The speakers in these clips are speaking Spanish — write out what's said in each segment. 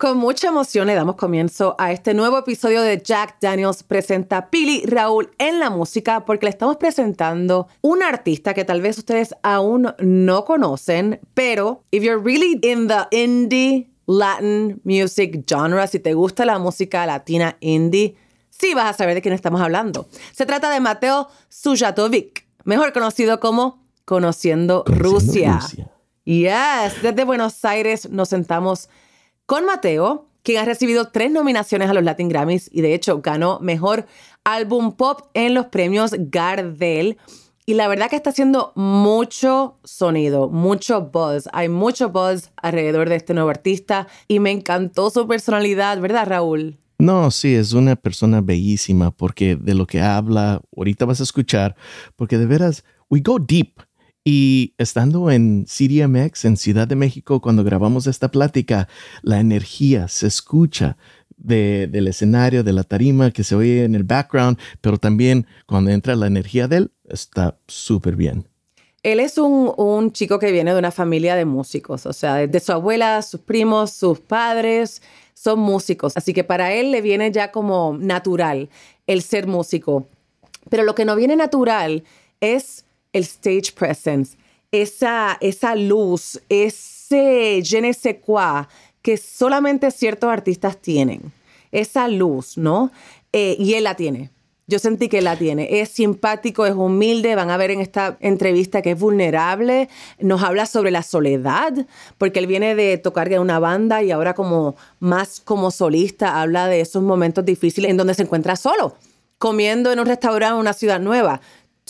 Con mucha emoción le damos comienzo a este nuevo episodio de Jack Daniels presenta Pili Raúl en la música porque le estamos presentando un artista que tal vez ustedes aún no conocen, pero if you're really in the indie Latin music genre, si te gusta la música latina indie, sí vas a saber de quién estamos hablando. Se trata de Mateo Sujatovic, mejor conocido como Conociendo, Rusia. Rusia. Yes, desde Buenos Aires nos sentamos con Mateo, quien ha recibido tres nominaciones a los Latin Grammys y de hecho ganó Mejor Álbum Pop en los premios Gardel. Y la verdad que está haciendo mucho sonido, mucho buzz. Hay mucho buzz alrededor de este nuevo artista y me encantó su personalidad, ¿verdad, Raúl? No, sí, es una persona bellísima porque de lo que habla, ahorita vas a escuchar, porque de veras, we go deep. Y estando en CDMX, en Ciudad de México, cuando grabamos esta plática, la energía se escucha de- del escenario, de la tarima que se oye en el background, pero también cuando entra la energía de él, está súper bien. Él es un, un chico que viene de una familia de músicos, o sea, de su abuela, sus primos, sus padres son músicos, así que para él le viene ya como natural el ser músico. Pero lo que no viene natural es el stage presence, esa, esa luz, ese je ne sais quoi que solamente ciertos artistas tienen. Esa luz, ¿no? Eh, y él la tiene. Yo sentí que la tiene. Es simpático, es humilde. Van a ver en esta entrevista que es vulnerable. Nos habla sobre la soledad, porque él viene de tocar en una banda y ahora como más como solista habla de esos momentos difíciles en donde se encuentra solo, comiendo en un restaurante en una ciudad nueva,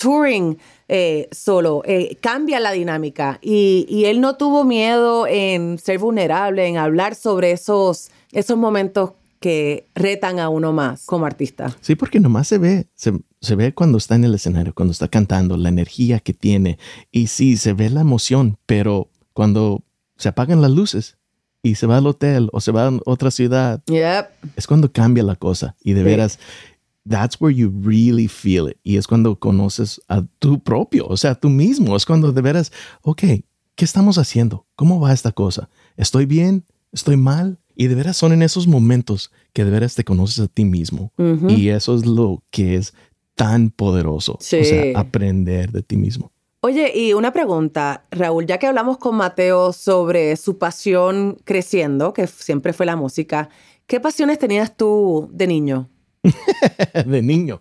touring eh, solo. Eh, cambia la dinámica y, y él no tuvo miedo en ser vulnerable, en hablar sobre esos, esos momentos que retan a uno más como artista. Sí, porque nomás se ve, se, se ve cuando está en el escenario, cuando está cantando, la energía que tiene. Y sí, se ve la emoción, pero cuando se apagan las luces y se va al hotel o se va a otra ciudad, Yep. es cuando cambia la cosa. Y de Sí. veras, that's where you really feel it. Y es cuando conoces a tu propio, o sea, tú mismo. Es cuando de veras, ok, ¿qué estamos haciendo? ¿Cómo va esta cosa? ¿Estoy bien? ¿Estoy mal? Y de veras son en esos momentos que de veras te conoces a ti mismo. Ujú. Y eso es lo que es tan poderoso. Sí. O sea, aprender de ti mismo. Oye, y una pregunta, Raúl, ya que hablamos con Mateo sobre su pasión creciendo, que siempre fue la música, ¿qué pasiones tenías tú de niño? de niño.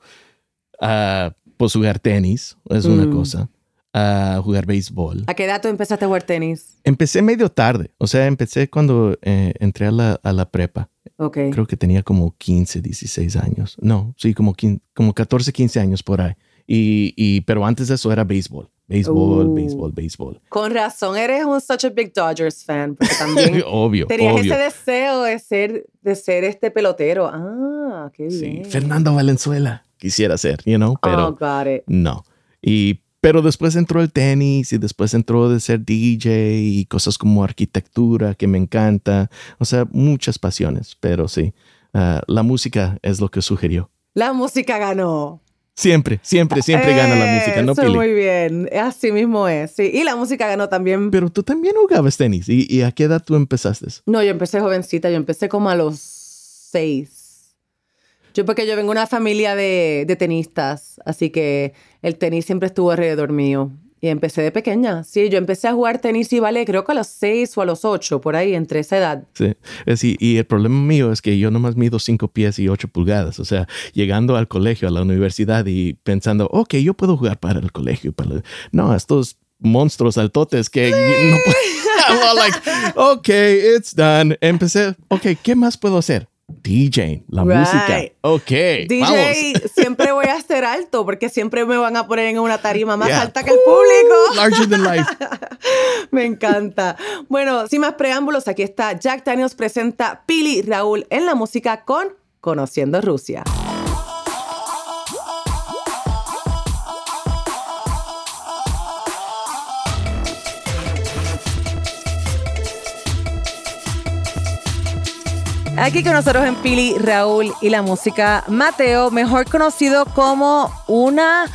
Ah, pues jugar tenis es una Mm. cosa. Ah, jugar béisbol. ¿A qué edad tú empezaste a jugar tenis? Empecé medio tarde, o sea, empecé cuando eh, entré a la, a la prepa. Ok. Creo que tenía como 15, 16 años. No, sí, como, 15 como 14, 15 años por ahí. Y, y, pero antes de eso era béisbol. Béisbol, Uh. béisbol, béisbol. Con razón, eres un such a big Dodgers fan, porque también obvio, tenías obvio. ese deseo de ser, de ser este pelotero. Ah, qué Sí, bien. Fernando Valenzuela quisiera ser, you know, pero oh, got it. no. Y, pero después entró el tenis y después entró de ser DJ y cosas como arquitectura que me encanta. O sea, muchas pasiones, pero sí, ah, la música es lo que sugirió. La música ganó. Siempre, siempre, siempre gana la música, ¿no, Pili? muy bien. Así mismo es, sí. Y la música ganó también. Pero tú también jugabas tenis. ¿Y, y a qué edad tú empezaste? No, yo empecé jovencita, yo empecé como a los seis. Yo porque yo vengo de una familia de, de tenistas, así que el tenis siempre estuvo alrededor mío. Y empecé de pequeña. Sí, yo empecé a jugar tenis y ballet creo que a los seis o a los ocho, por ahí, entre esa edad. Sí. Es, y, y el problema mío es que yo nomás mido 5 pies y 8 pulgadas. O sea, llegando al colegio, a la universidad y pensando, ok, yo puedo jugar para el colegio. Para el-". No, estos monstruos altotes que no puedo. Like, ok, it's done. Empecé, ok, ¿qué más puedo hacer? DJ, la Right. música. Ok, DJ, vamos. siempre voy a estar alto porque siempre me van a poner en una tarima más Yeah. alta que el público. Larger than life. Me encanta. Bueno, sin más preámbulos, aquí está Jack Daniels presenta Pili Raúl en la música con Conociendo Rusia. Aquí con nosotros en Pili, Raúl y la música, Mateo, mejor conocido como una,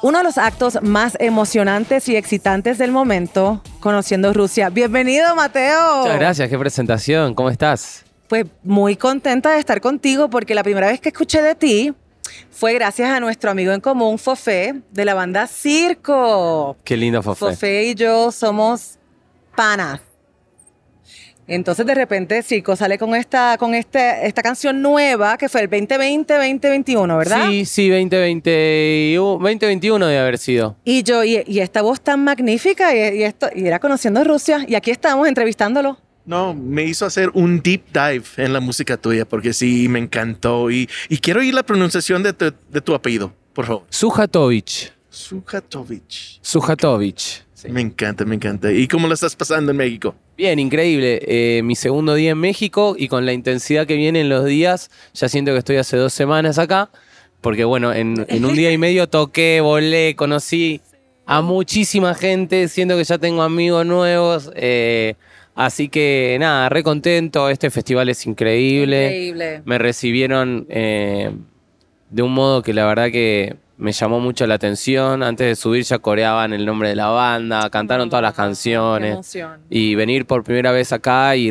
uno de los actos más emocionantes y excitantes del momento, conociendo Rusia. Bienvenido, Mateo. Muchas gracias, qué presentación. ¿Cómo estás? Pues muy contenta de estar contigo porque la primera vez que escuché de ti fue gracias a nuestro amigo en común, Fofé, de la banda Circo. Qué lindo Fofé. Fofé y yo somos panas. Entonces de repente Circo sale con esta, con este, esta canción nueva que fue el 2020-2021, ¿verdad? Sí, sí, 2020, 2021 debe haber sido. Y yo, y, esta voz tan magnífica, y, esto, y era conociendo Rusia, y aquí estamos entrevistándolo. No, me hizo hacer un deep dive en la música tuya porque sí, me encantó. Y, y quiero oír la pronunciación de tu, de tu apellido, por favor. Sujatovich. Sujatovich. Sujatovich. Me encanta, me encanta. ¿Y cómo lo estás pasando en México? Bien, increíble. Eh, mi segundo día en México y con la intensidad que vienen los días, ya siento que estoy hace dos semanas acá, porque bueno, en, un día y medio toqué, volé, conocí a muchísima gente, siento que ya tengo amigos nuevos. Eh, así que nada, re contento. Este festival es increíble. Increíble. Me recibieron eh, de un modo que la verdad que me llamó mucho la atención. Antes de subir ya coreaban el nombre de la banda, cantaron todas las canciones. Y venir por primera vez acá y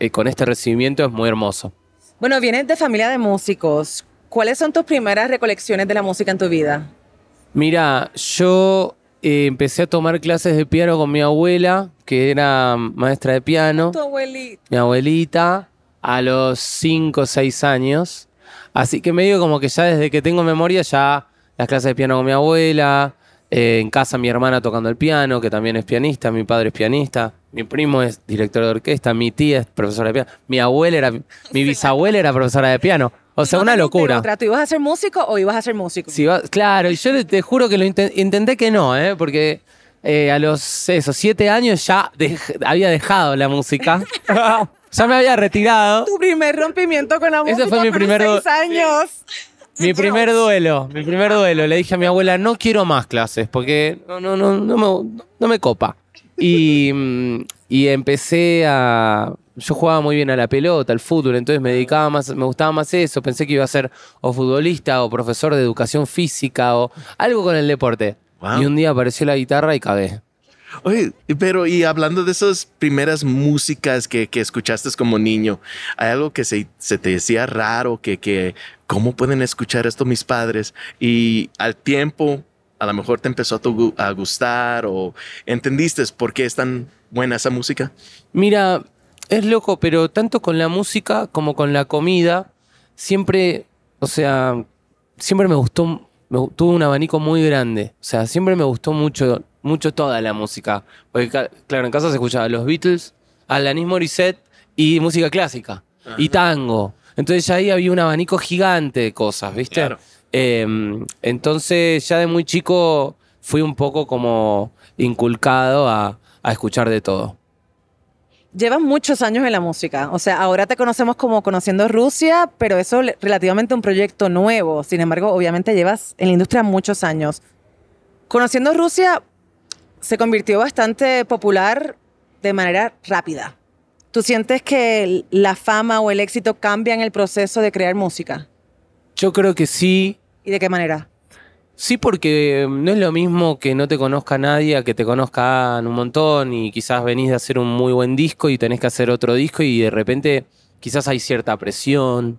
eh, con este recibimiento es muy hermoso. Bueno, vienes de familia de músicos. ¿Cuáles son tus primeras recolecciones de la música en tu vida? Mira, yo eh, empecé a tomar clases de piano con mi abuela, que era maestra de piano. ¿Tu abuelita? Mi abuelita, a los 5 o 6 años. Así que me digo como que ya desde que tengo memoria ya las clases de piano con mi abuela, eh, en casa mi hermana tocando el piano, que también es pianista, mi padre es pianista, mi primo es director de orquesta, mi tía es profesora de piano, mi abuela era, mi bisabuela era profesora de piano. O sea, una locura. ¿Tú ibas a ser músico o ibas a ser músico? Sí, claro, y yo te juro que lo intenté que no, ¿eh? porque eh, a los esos siete años ya había dejado la música. Ya me había retirado. Tu primer rompimiento con la música. Ese fue mi primer seis años. Mi primer duelo, mi primer duelo. Le dije a mi abuela, no quiero más clases porque no, no, no, no, me, no me copa. Y, mm, y empecé a... Yo jugaba muy bien a la pelota, al fútbol, entonces me dedicaba más, me gustaba más eso. Pensé que iba a ser o futbolista o profesor de educación física o algo con el deporte. Y un día apareció la guitarra y cagué. Oye, pero y hablando de esas primeras músicas que, que escuchaste como niño, ¿hay algo que se, se te decía raro, que, que cómo pueden escuchar esto mis padres? Y al tiempo, a lo mejor te empezó a, a gustar o entendiste por qué es tan buena esa música. Mira, es loco, pero tanto con la música como con la comida, siempre, o sea, siempre me gustó, me, tuve un abanico muy grande. O sea, siempre me gustó mucho mucho toda la música. Porque, claro, en casa se escuchaba los Beatles, Alanis Morissette y música clásica. Y tango. Entonces ya ahí había un abanico gigante de cosas, ¿viste? Em, entonces ya de muy chico fui un poco como inculcado a, a escuchar de todo. Llevas muchos años en la música, o sea, ahora te conocemos como Conociendo Rusia, pero eso es relativamente un proyecto nuevo. Sin embargo, obviamente llevas en la industria muchos años. Conociendo Rusia, se convirtió bastante popular de manera rápida. ¿Tú sientes que la fama o el éxito cambian el proceso de crear música? Yo creo que sí. ¿Y de qué manera? Sí, porque no es lo mismo que no te conozca nadie a que te conozcan un montón y quizás venís de hacer un muy buen disco y tenés que hacer otro disco y de repente quizás hay cierta presión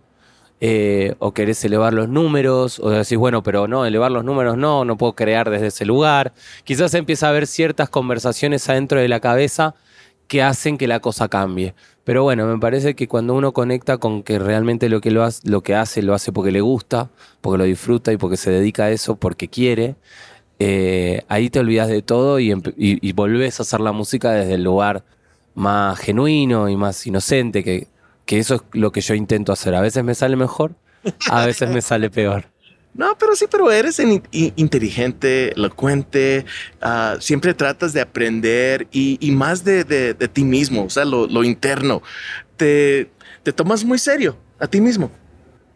eh, o querés elevar los números, o decís, bueno, pero no, elevar los números no, no puedo crear desde ese lugar. Quizás empieza a haber ciertas conversaciones adentro de la cabeza que hacen que la cosa cambie. Pero bueno, me parece que cuando uno conecta con que realmente lo que, lo hace, lo que hace lo hace porque le gusta, porque lo disfruta y porque se dedica a eso, porque quiere, eh, ahí te olvidas de todo y, y, volvés a hacer la música desde el lugar más genuino y más inocente que, que eso es lo que yo intento hacer. A veces me sale mejor, a veces me sale peor. No, pero sí, pero eres inteligente, elocuente, ah, siempre tratas de aprender y, más de, ti mismo, o sea, lo, interno. Te, te, tomas muy serio a ti mismo.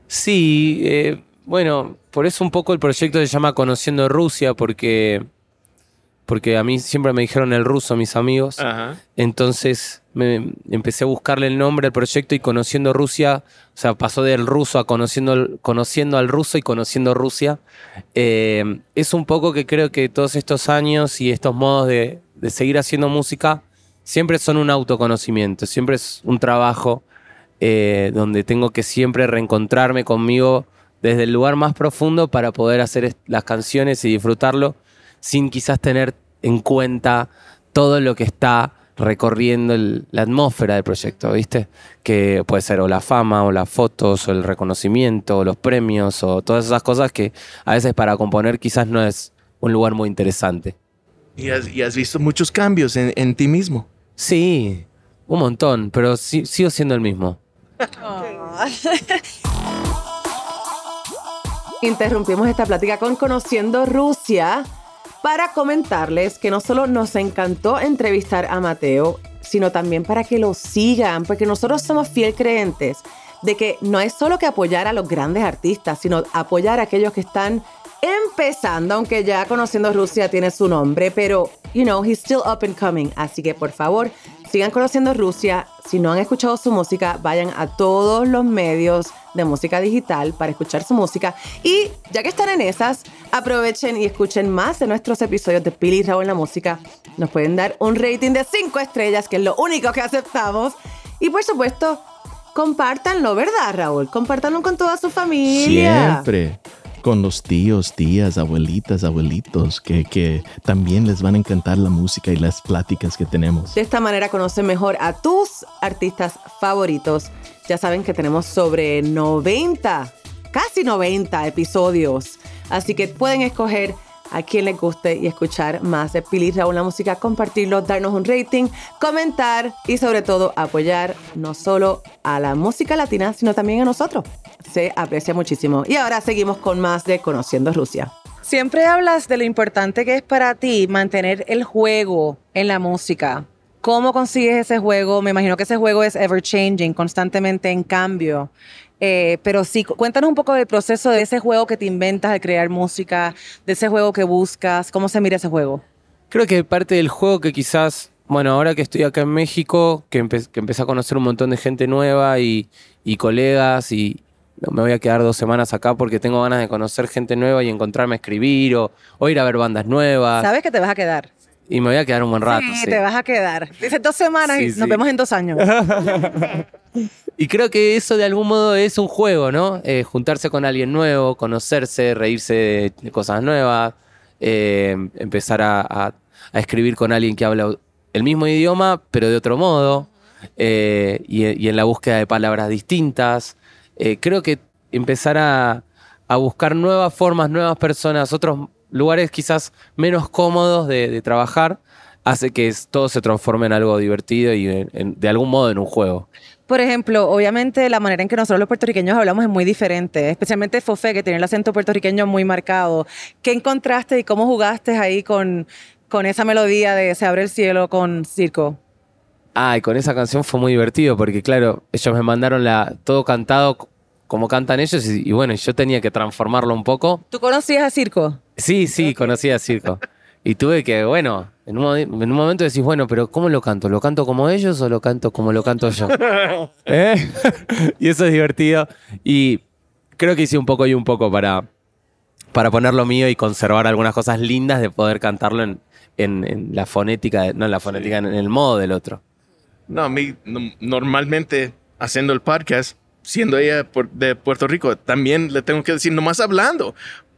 Sí, eh, bueno, por eso un poco el proyecto se llama Conociendo Rusia, porque, porque a mí siempre me dijeron el ruso, mis amigos. Entonces empecé a buscarle el nombre al proyecto y conociendo Rusia, o sea, pasó del ruso a conociendo, conociendo al ruso y conociendo Rusia. Eh, es un poco que creo que todos estos años y estos modos de, seguir haciendo música siempre son un autoconocimiento, siempre es un trabajo eh, donde tengo que siempre reencontrarme conmigo desde el lugar más profundo para poder hacer las canciones y disfrutarlo sin quizás tener en cuenta todo lo que está recorriendo la atmósfera del proyecto, ¿viste? Que puede ser o la fama, o las fotos, o el reconocimiento, o los premios, o todas esas cosas que a veces para componer quizás no es un lugar muy interesante. ¿Y has, visto muchos cambios en, ti mismo? Sí, un montón, pero sigo siendo el mismo. Interrumpimos esta plática con Conociendo Rusia para comentarles que no solo nos encantó entrevistar a Mateo, sino también para que lo sigan, porque nosotros somos fiel creyentes de que no es solo que apoyar a los grandes artistas, sino apoyar a aquellos que están empezando, aunque ya conociendo Rusia tiene su nombre, pero, you know, he's still up and coming. Así que, por favor, sigan conociendo Rusia. Si no han escuchado su música, vayan a todos los medios de música digital para escuchar su música. Y ya que están en esas, aprovechen y escuchen más de nuestros episodios de Pili y Raúl en la música. Nos pueden dar un rating de 5 estrellas, que es lo único que aceptamos. Y por supuesto, compártanlo, ¿verdad, Raúl? Compártanlo con toda su familia. Siempre con los tíos, tías, abuelitas, abuelitos, que, que, también les van a encantar la música y las pláticas que tenemos. De esta manera conocen mejor a tus artistas favoritos. Ya saben que tenemos sobre 90, casi 90 episodios, así que pueden escoger a quien les guste y escuchar más de Pili Raúl la música, compartirlo, darnos un rating, comentar y sobre todo apoyar no solo a la música latina, sino también a nosotros. Se aprecia muchísimo. Y ahora seguimos con más de Conociendo Rusia. Siempre hablas de lo importante que es para ti mantener el juego en la música. ¿Cómo consigues ese juego? Me imagino que ese juego es ever changing, constantemente en cambio. Eh, pero sí, cuéntanos un poco del proceso de ese juego que te inventas de crear música, de ese juego que buscas, ¿cómo se mira ese juego? Creo que parte del juego que quizás, bueno, ahora que estoy acá en México, que, empecé a conocer un montón de gente nueva y, colegas y, me voy a quedar dos semanas acá porque tengo ganas de conocer gente nueva y encontrarme a escribir o, ir a ver bandas nuevas. ¿Sabes que te vas a quedar? Y me voy a quedar un buen rato. Sí, te vas a quedar. Dice dos semanas y nos vemos en dos años. Y creo que eso de algún modo es un juego, ¿no? Eh, juntarse con alguien nuevo, conocerse, reírse de cosas nuevas, eh, empezar a, escribir con alguien que habla el mismo idioma, pero de otro modo, eh, y, en la búsqueda de palabras distintas. creo que empezar a, buscar nuevas formas, nuevas personas, otros lugares quizás menos cómodos de, trabajar, hace que todo se transforme en algo divertido y de algún modo en un juego. Por ejemplo, obviamente la manera en que nosotros los puertorriqueños hablamos es muy diferente, especialmente Fofé, que tiene el acento puertorriqueño muy marcado. ¿Qué encontraste y cómo jugaste ahí con, con esa melodía de Se abre el cielo con Circo? Ay, con esa canción fue muy divertido porque, claro, ellos me mandaron la, todo cantado como cantan ellos y, y bueno, yo tenía que transformarlo un poco. ¿Tú conocías a Circo? Sí, sí, conocía a Circo. Y tuve que, bueno, en un, momento decís, bueno, pero ¿cómo lo canto? ¿Lo canto como ellos o lo canto como lo canto yo? ¿Eh? y eso es divertido. Y creo que hice un poco y un poco para, para poner lo mío y conservar algunas cosas lindas de poder cantarlo en, en, la fonética, no en la fonética, en el modo del otro. No, a mí normalmente haciendo el podcast, siendo ella de Puerto Rico, también le tengo que decir, nomás hablando,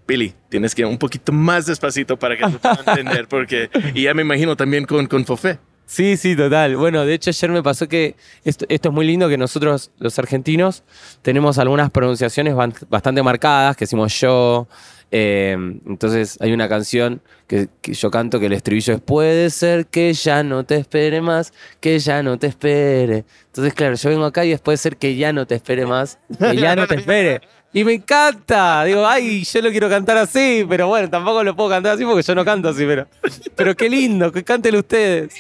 Billy, tienes que ir un poquito más despacito para que se pueda entender, porque, y ya me imagino también con, con Fofé. Sí, sí, total. Bueno, de hecho ayer me pasó que esto, es muy lindo que nosotros, los argentinos, tenemos algunas pronunciaciones bastante marcadas, que decimos yo. Eh, entonces hay una canción que, que, yo canto que el estribillo es puede ser que ya no te espere más, que ya no te espere. Entonces, claro, yo vengo acá y después puede ser que ya no te espere más, que ya no te espere. Y me encanta. Digo, ay, yo lo quiero cantar así, pero bueno, tampoco lo puedo cantar así porque yo no canto así, pero, pero qué lindo, que canten ustedes.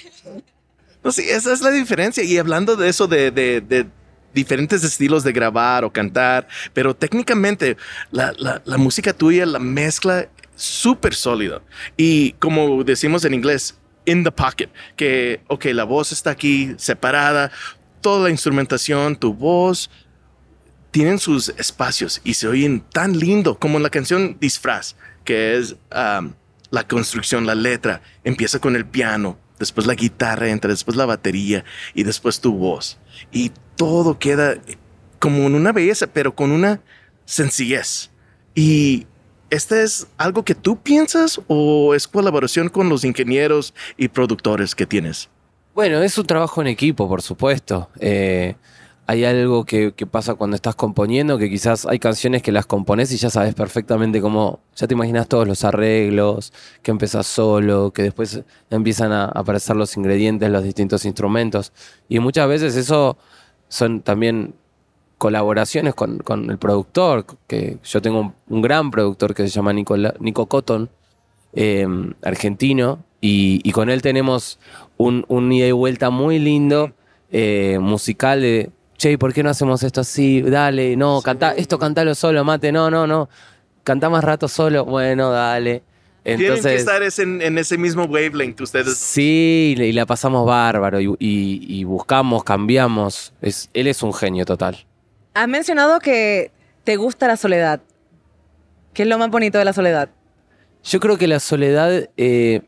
No, sí, esa es la diferencia. Y hablando de eso, de, de, diferentes estilos de grabar o cantar, pero técnicamente la, la, la música tuya, la mezcla súper sólida. Y como decimos en inglés, in the pocket, que, ok, la voz está aquí separada, toda la instrumentación, tu voz, tienen sus espacios y se oyen tan lindo como la canción Disfraz, que es la construcción, la letra. Empieza con el piano, después la guitarra entra, después la batería y después tu voz. Y todo queda como en una belleza, pero con una sencillez. Y ¿este es algo que tú piensas o es colaboración con los ingenieros y productores que tienes? Bueno, es un trabajo en equipo, por supuesto. Eh, hay algo que, pasa cuando estás componiendo, que quizás hay canciones que las compones y ya sabes perfectamente cómo, ya te imaginas todos los arreglos, que empezás solo, que después empiezan a aparecer los ingredientes, los distintos instrumentos. Y muchas veces eso son también colaboraciones con, el productor, que yo tengo un, gran productor que se llama Nico Cotton, eh, argentino, y, con él tenemos un, ida y vuelta muy lindo, eh, musical de, che, ¿por qué no hacemos esto así? Dale, no, canta, esto cantalo solo, mate, no, no, no, canta más rato solo, bueno, dale. Entonces, Tienen que estar en, ese mismo wavelength ustedes. Sí, y la pasamos bárbaro y, buscamos, cambiamos. Es, él es un genio total. Has mencionado que te gusta la soledad. ¿Qué es lo más bonito de la soledad? Yo creo que la soledad eh,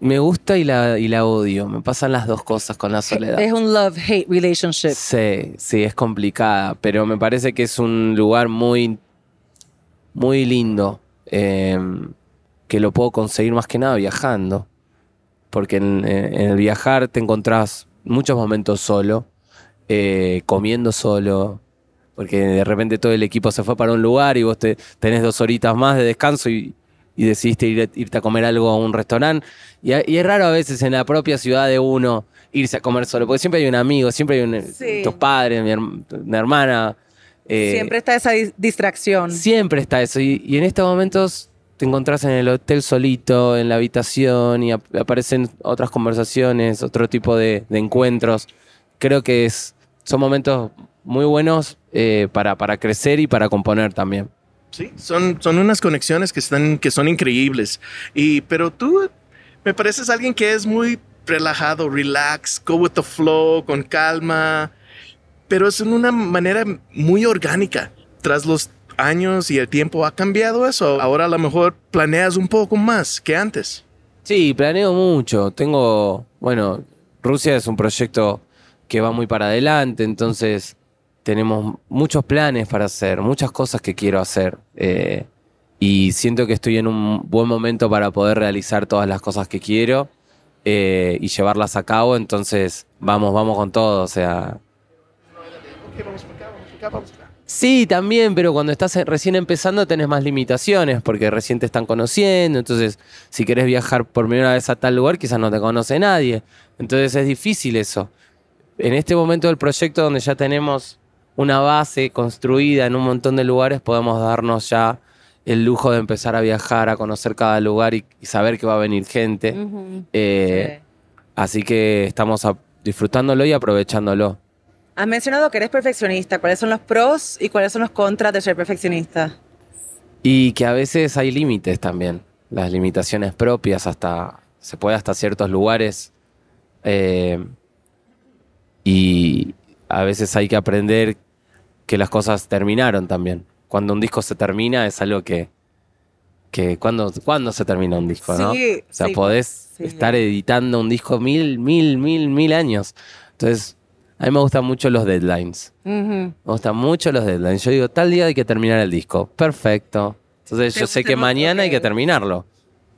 me gusta y la, y la odio. Me pasan las dos cosas con la soledad. Es un love-hate relationship. Sí, sí, es complicada, pero me parece que es un lugar muy, muy lindo. Em, que lo puedo conseguir más que nada viajando. Porque en, el viajar te encontrás muchos momentos solo, eh, comiendo solo, porque de repente todo el equipo se fue para un lugar y vos te, tenés dos horitas más de descanso y, y decidiste irte a comer algo a un restaurante. Y, es raro a veces en la propia ciudad de uno irse a comer solo, porque siempre hay un amigo, siempre hay un, tus padres, mi, hermana. Eh, siempre está esa distracción. Siempre está eso. Y, en estos momentos te encontrás en el hotel solito, en la habitación, y aparecen otras conversaciones, otro tipo de, encuentros. Creo que es, son momentos muy buenos eh, para, para crecer y para componer también. Sí, son, son unas conexiones que, están, que son increíbles. Y, pero tú me pareces alguien que es muy relajado, relax, go with the flow, con calma, pero es en una manera muy orgánica. Tras los años y el tiempo ha cambiado eso. Ahora a lo mejor planeas un poco más que antes. Sí, planeo mucho. Tengo, bueno, Rusia es un proyecto que va muy para adelante, entonces tenemos muchos planes para hacer, muchas cosas que quiero hacer. Eh, y siento que estoy en un buen momento para poder realizar todas las cosas que quiero eh, y llevarlas a cabo. Entonces, vamos, vamos con todo. O sea. Sí, también, pero cuando estás recién empezando tenés más limitaciones porque recién te están conociendo. Entonces, si querés viajar por primera vez a tal lugar, quizás no te conoce nadie. Entonces, es difícil eso. En este momento del proyecto, donde ya tenemos una base construida en un montón de lugares, podemos darnos ya el lujo de empezar a viajar, a conocer cada lugar y, saber que va a venir gente. Eh, así que estamos disfrutándolo y aprovechándolo. Has mencionado que eres perfeccionista. ¿Cuáles son los pros y cuáles son los contras de ser perfeccionista? Y que a veces hay límites también. Las limitaciones propias hasta. se puede hasta ciertos lugares. Eh, y a veces hay que aprender que las cosas terminaron también. Cuando un disco se termina es algo que... que ¿cuándo, se termina un disco, no? o sea, podés estar editando un disco mil, mil, mil, mil años. Entonces, a mí me gustan mucho los deadlines. Me gustan mucho los deadlines. Yo digo, tal día hay que terminar el disco. Perfecto. Entonces yo sé que mañana hay que terminarlo.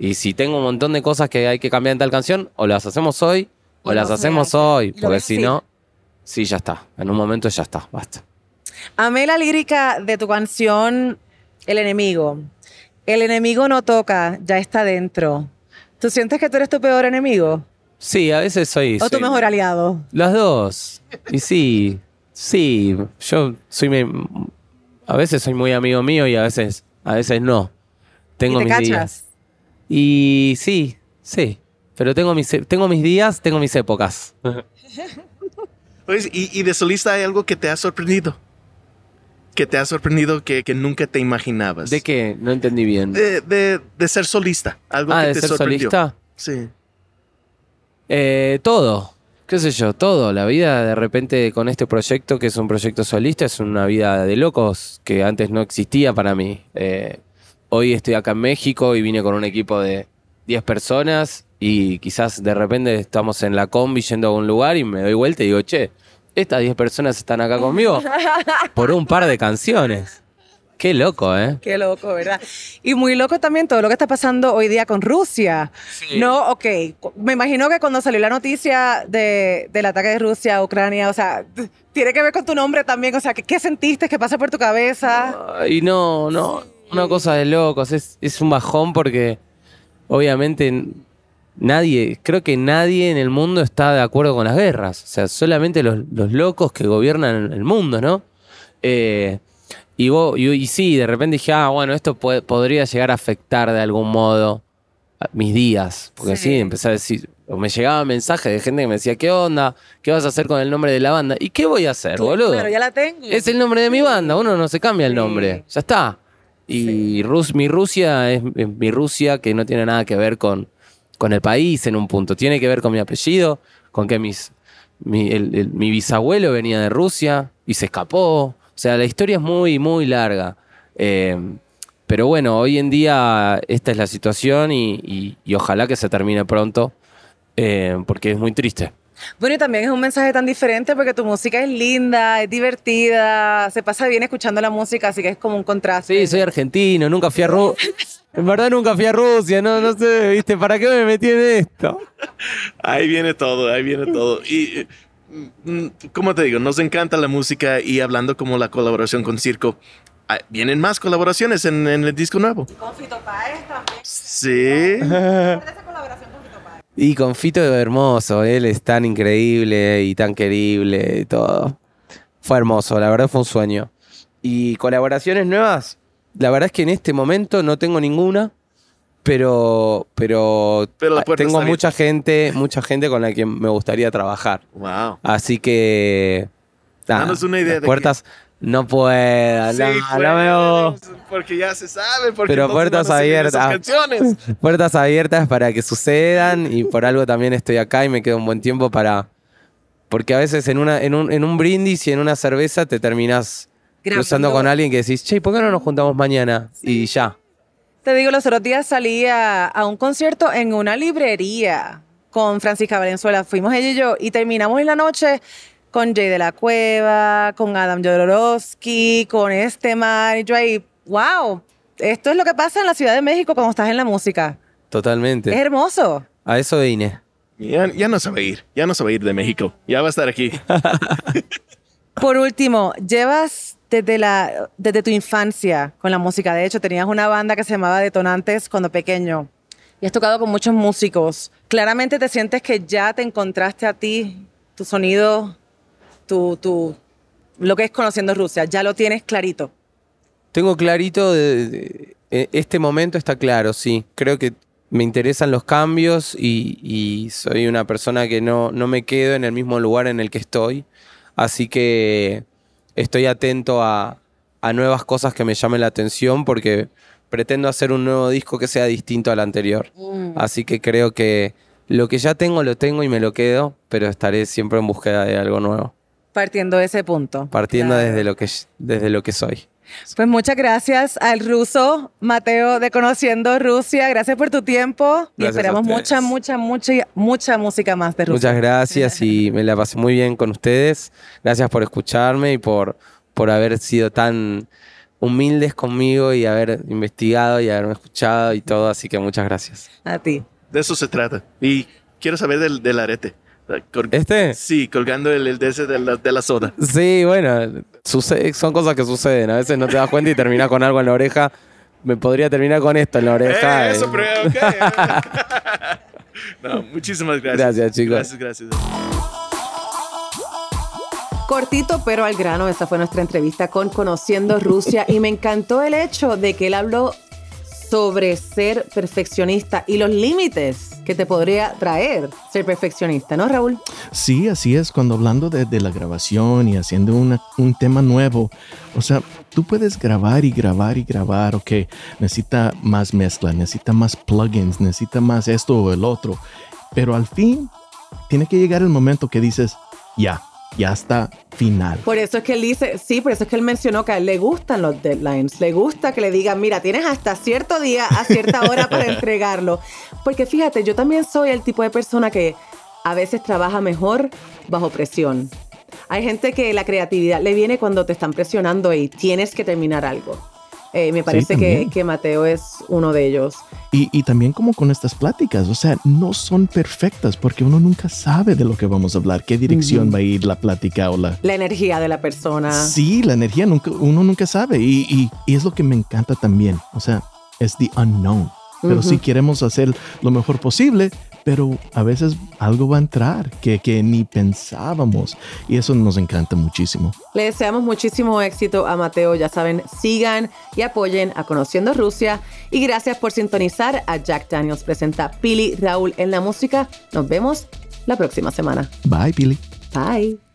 Y si tengo un montón de cosas que hay que cambiar en tal canción, o las hacemos hoy, o las hacemos hoy. Porque si no, sí, ya está. En un momento ya está. Basta. Amé la lírica de tu canción El enemigo. El enemigo no toca, ya está dentro. ¿Tú sientes que tú eres tu peor enemigo? Sí, a veces soy. ¿O tu mejor aliado? Los dos. Y sí, sí. Yo soy. a veces soy muy amigo mío y a veces, a veces no. Tengo mis días. Y sí, sí. Pero tengo mis, tengo mis días, tengo mis épocas. ¿y, ¿Y de solista hay algo que te ha sorprendido? Que te ha sorprendido que, nunca te imaginabas? ¿De qué? No entendí bien. De, ser solista. Algo ah, que de te ser solista. Sí. Eh, todo. ¿Qué sé yo? Todo. La vida de repente con este proyecto, que es un proyecto solista, es una vida de locos que antes no existía para mí. Eh, hoy estoy acá en México y vine con un equipo de 10 personas y quizás de repente estamos en la combi yendo a un lugar y me doy vuelta y digo, che, estas 10 personas están acá conmigo por un par de canciones. Qué loco, ¿eh? Qué loco, ¿verdad? Y muy loco también todo lo que está pasando hoy día con Rusia. No, ok. Me imagino que cuando salió la noticia de, del ataque de Rusia a Ucrania, o sea, tiene que ver con tu nombre también. O sea, ¿qué, qué sentiste? ¿Qué pasa por tu cabeza? Y no, no, una cosa de locos. Es, es un bajón porque obviamente nadie, creo que nadie en el mundo está de acuerdo con las guerras. O sea, solamente los, los locos que gobiernan el mundo, ¿no? Eh, y, vos, y, y sí, de repente dije, ah, bueno, esto puede- podría llegar a afectar de algún modo mis días. Porque sí. Sí. empecé a decir, o me llegaban mensajes de gente que me decía, ¿qué onda? ¿Qué vas a hacer con el nombre de la banda? ¿Y qué voy a hacer, boludo? Ya la tengo. Es el nombre de mi banda, uno no se cambia el nombre, ya está. Y Rus- mi Rusia es, es mi Rusia que no tiene nada que ver con, con el país en un punto, tiene que ver con mi apellido, con que mis, mi, el- el- mi bisabuelo venía de Rusia y se escapó. O sea, la historia es muy, muy larga. Eh, pero bueno, hoy en día esta es la situación y, y- y ojalá que se termine pronto, eh, porque es muy triste. Bueno, y también es un mensaje tan diferente porque tu música es linda, es divertida, se pasa bien escuchando la música, así que es como un contraste. Sí, soy argentino, nunca fui a Rusia. En verdad nunca fui a Rusia, no, no sé, viste, ¿para qué me metí en esto? Ahí viene todo, ahí viene todo. Y, eh, mm, como te digo, nos encanta la música y hablando como la colaboración con Circo, ah, vienen más colaboraciones en, en el disco nuevo. Con Fito Páez también. Sí. esa colaboración con Fito Páez? Y con Fito hermoso, él es tan increíble y tan querible y todo. Fue hermoso, la verdad fue un sueño. Y colaboraciones nuevas, la verdad es que en este momento no tengo ninguna, pero, pero, puerta tengo mucha gente, mucha gente con la que me gustaría trabajar. Wow. Así que. Danos una idea las de puertas. No puedo, Sí, no, no me Porque ya se sabe. Porque Pero puertas abiertas. Puertas abiertas para que sucedan y por algo también estoy acá y me quedo un buen tiempo para. Porque a veces en, una, en, un, en un brindis y en una cerveza te terminas Grabando. cruzando con alguien que decís, che, ¿por qué no nos juntamos mañana? Y ya. Te digo, los otros días salí a, a un concierto en una librería con Francisca Valenzuela. Fuimos ella y yo y terminamos en la noche con Jay de la Cueva, con Adam Jodorowsky, con este man. Y yo ahí, wow, esto es lo que pasa en la Ciudad de México cuando estás en la música. Es Totalmente. hermoso. A eso vine. Ya, ya no se va a ir. Ya no se va a ir de México. Ya va a estar aquí. Por último, llevas desde, la, desde tu infancia con la música. De hecho, tenías una banda que se llamaba Detonantes cuando pequeño. Y has tocado con muchos músicos. Claramente te sientes que ya te encontraste a ti, tu sonido, tu, tu, lo que es conociendo Rusia. Ya lo tienes clarito. Tengo clarito, de, de- e- este momento está claro, sí. Creo que me interesan los cambios y, y soy una persona que no, no me quedo en el mismo lugar en el que estoy. Así que estoy atento a, a nuevas cosas que me llamen la atención porque pretendo hacer un nuevo disco que sea distinto al anterior. Así que creo que lo que ya tengo lo tengo y me lo quedo, pero estaré siempre en búsqueda de algo nuevo, Partiendo de ese punto. partiendo Claro. desde, lo que, desde lo que soy. Pues muchas gracias al ruso Mateo de Conociendo Rusia. Gracias por tu tiempo y Gracias esperamos mucha, mucha, mucha, mucha música más de Rusia. Muchas gracias y me la pasé muy bien con ustedes. Gracias por escucharme y por, por haber sido tan humildes conmigo y haber investigado y haberme escuchado y todo. Así que muchas gracias. A ti. De eso se trata. Y quiero saber del, del arete. Col- ¿Este? Sí, colgando el, el de ese de la, de la soda. Sí, bueno, sucede, son cosas que suceden. A veces no te das cuenta y terminas con algo en la oreja. Me podría terminar con esto en la oreja. Eh, y- eso, pero ok. no, muchísimas gracias. Gracias, chicos. Gracias, gracias. Cortito pero al grano, esta fue nuestra entrevista con Conociendo Rusia y me encantó el hecho de que él habló sobre ser perfeccionista y los límites que te podría traer ser perfeccionista, ¿no, Raúl? Sí, así es. Cuando hablando de, la grabación y haciendo un tema nuevo, o sea, tú puedes grabar y grabar y grabar, ok, necesita más mezcla, necesita más plugins, necesita más esto o el otro, pero al fin tiene que llegar el momento que dices, ya, ya está final. Por eso es que él dice, sí, por eso es que él mencionó que a él le gustan los deadlines, le gusta que le digan, mira, tienes hasta cierto día, a cierta hora para entregarlo. Porque fíjate, yo también soy el tipo de persona que a veces trabaja mejor bajo presión. Hay gente que la creatividad le viene cuando te están presionando y tienes que terminar algo. Eh, me parece que, Mateo es uno de ellos. Y, y también como con estas pláticas, o sea, no son perfectas porque uno nunca sabe de lo que vamos a hablar, qué dirección va a ir la plática o la... La energía de la persona. Sí, la energía nunca, uno nunca sabe y, y- y es lo que me encanta también, o sea, es the unknown. Pero Ujú. queremos hacer lo mejor posible, pero a veces algo va a entrar que, que ni pensábamos y eso nos encanta muchísimo. Le deseamos muchísimo éxito a Mateo. Ya saben, sigan y apoyen a Conociendo Rusia. Y gracias por sintonizar a Jack Daniels presenta Pili Raúl en la música. Nos vemos la próxima semana. Bye, Billy. Bye.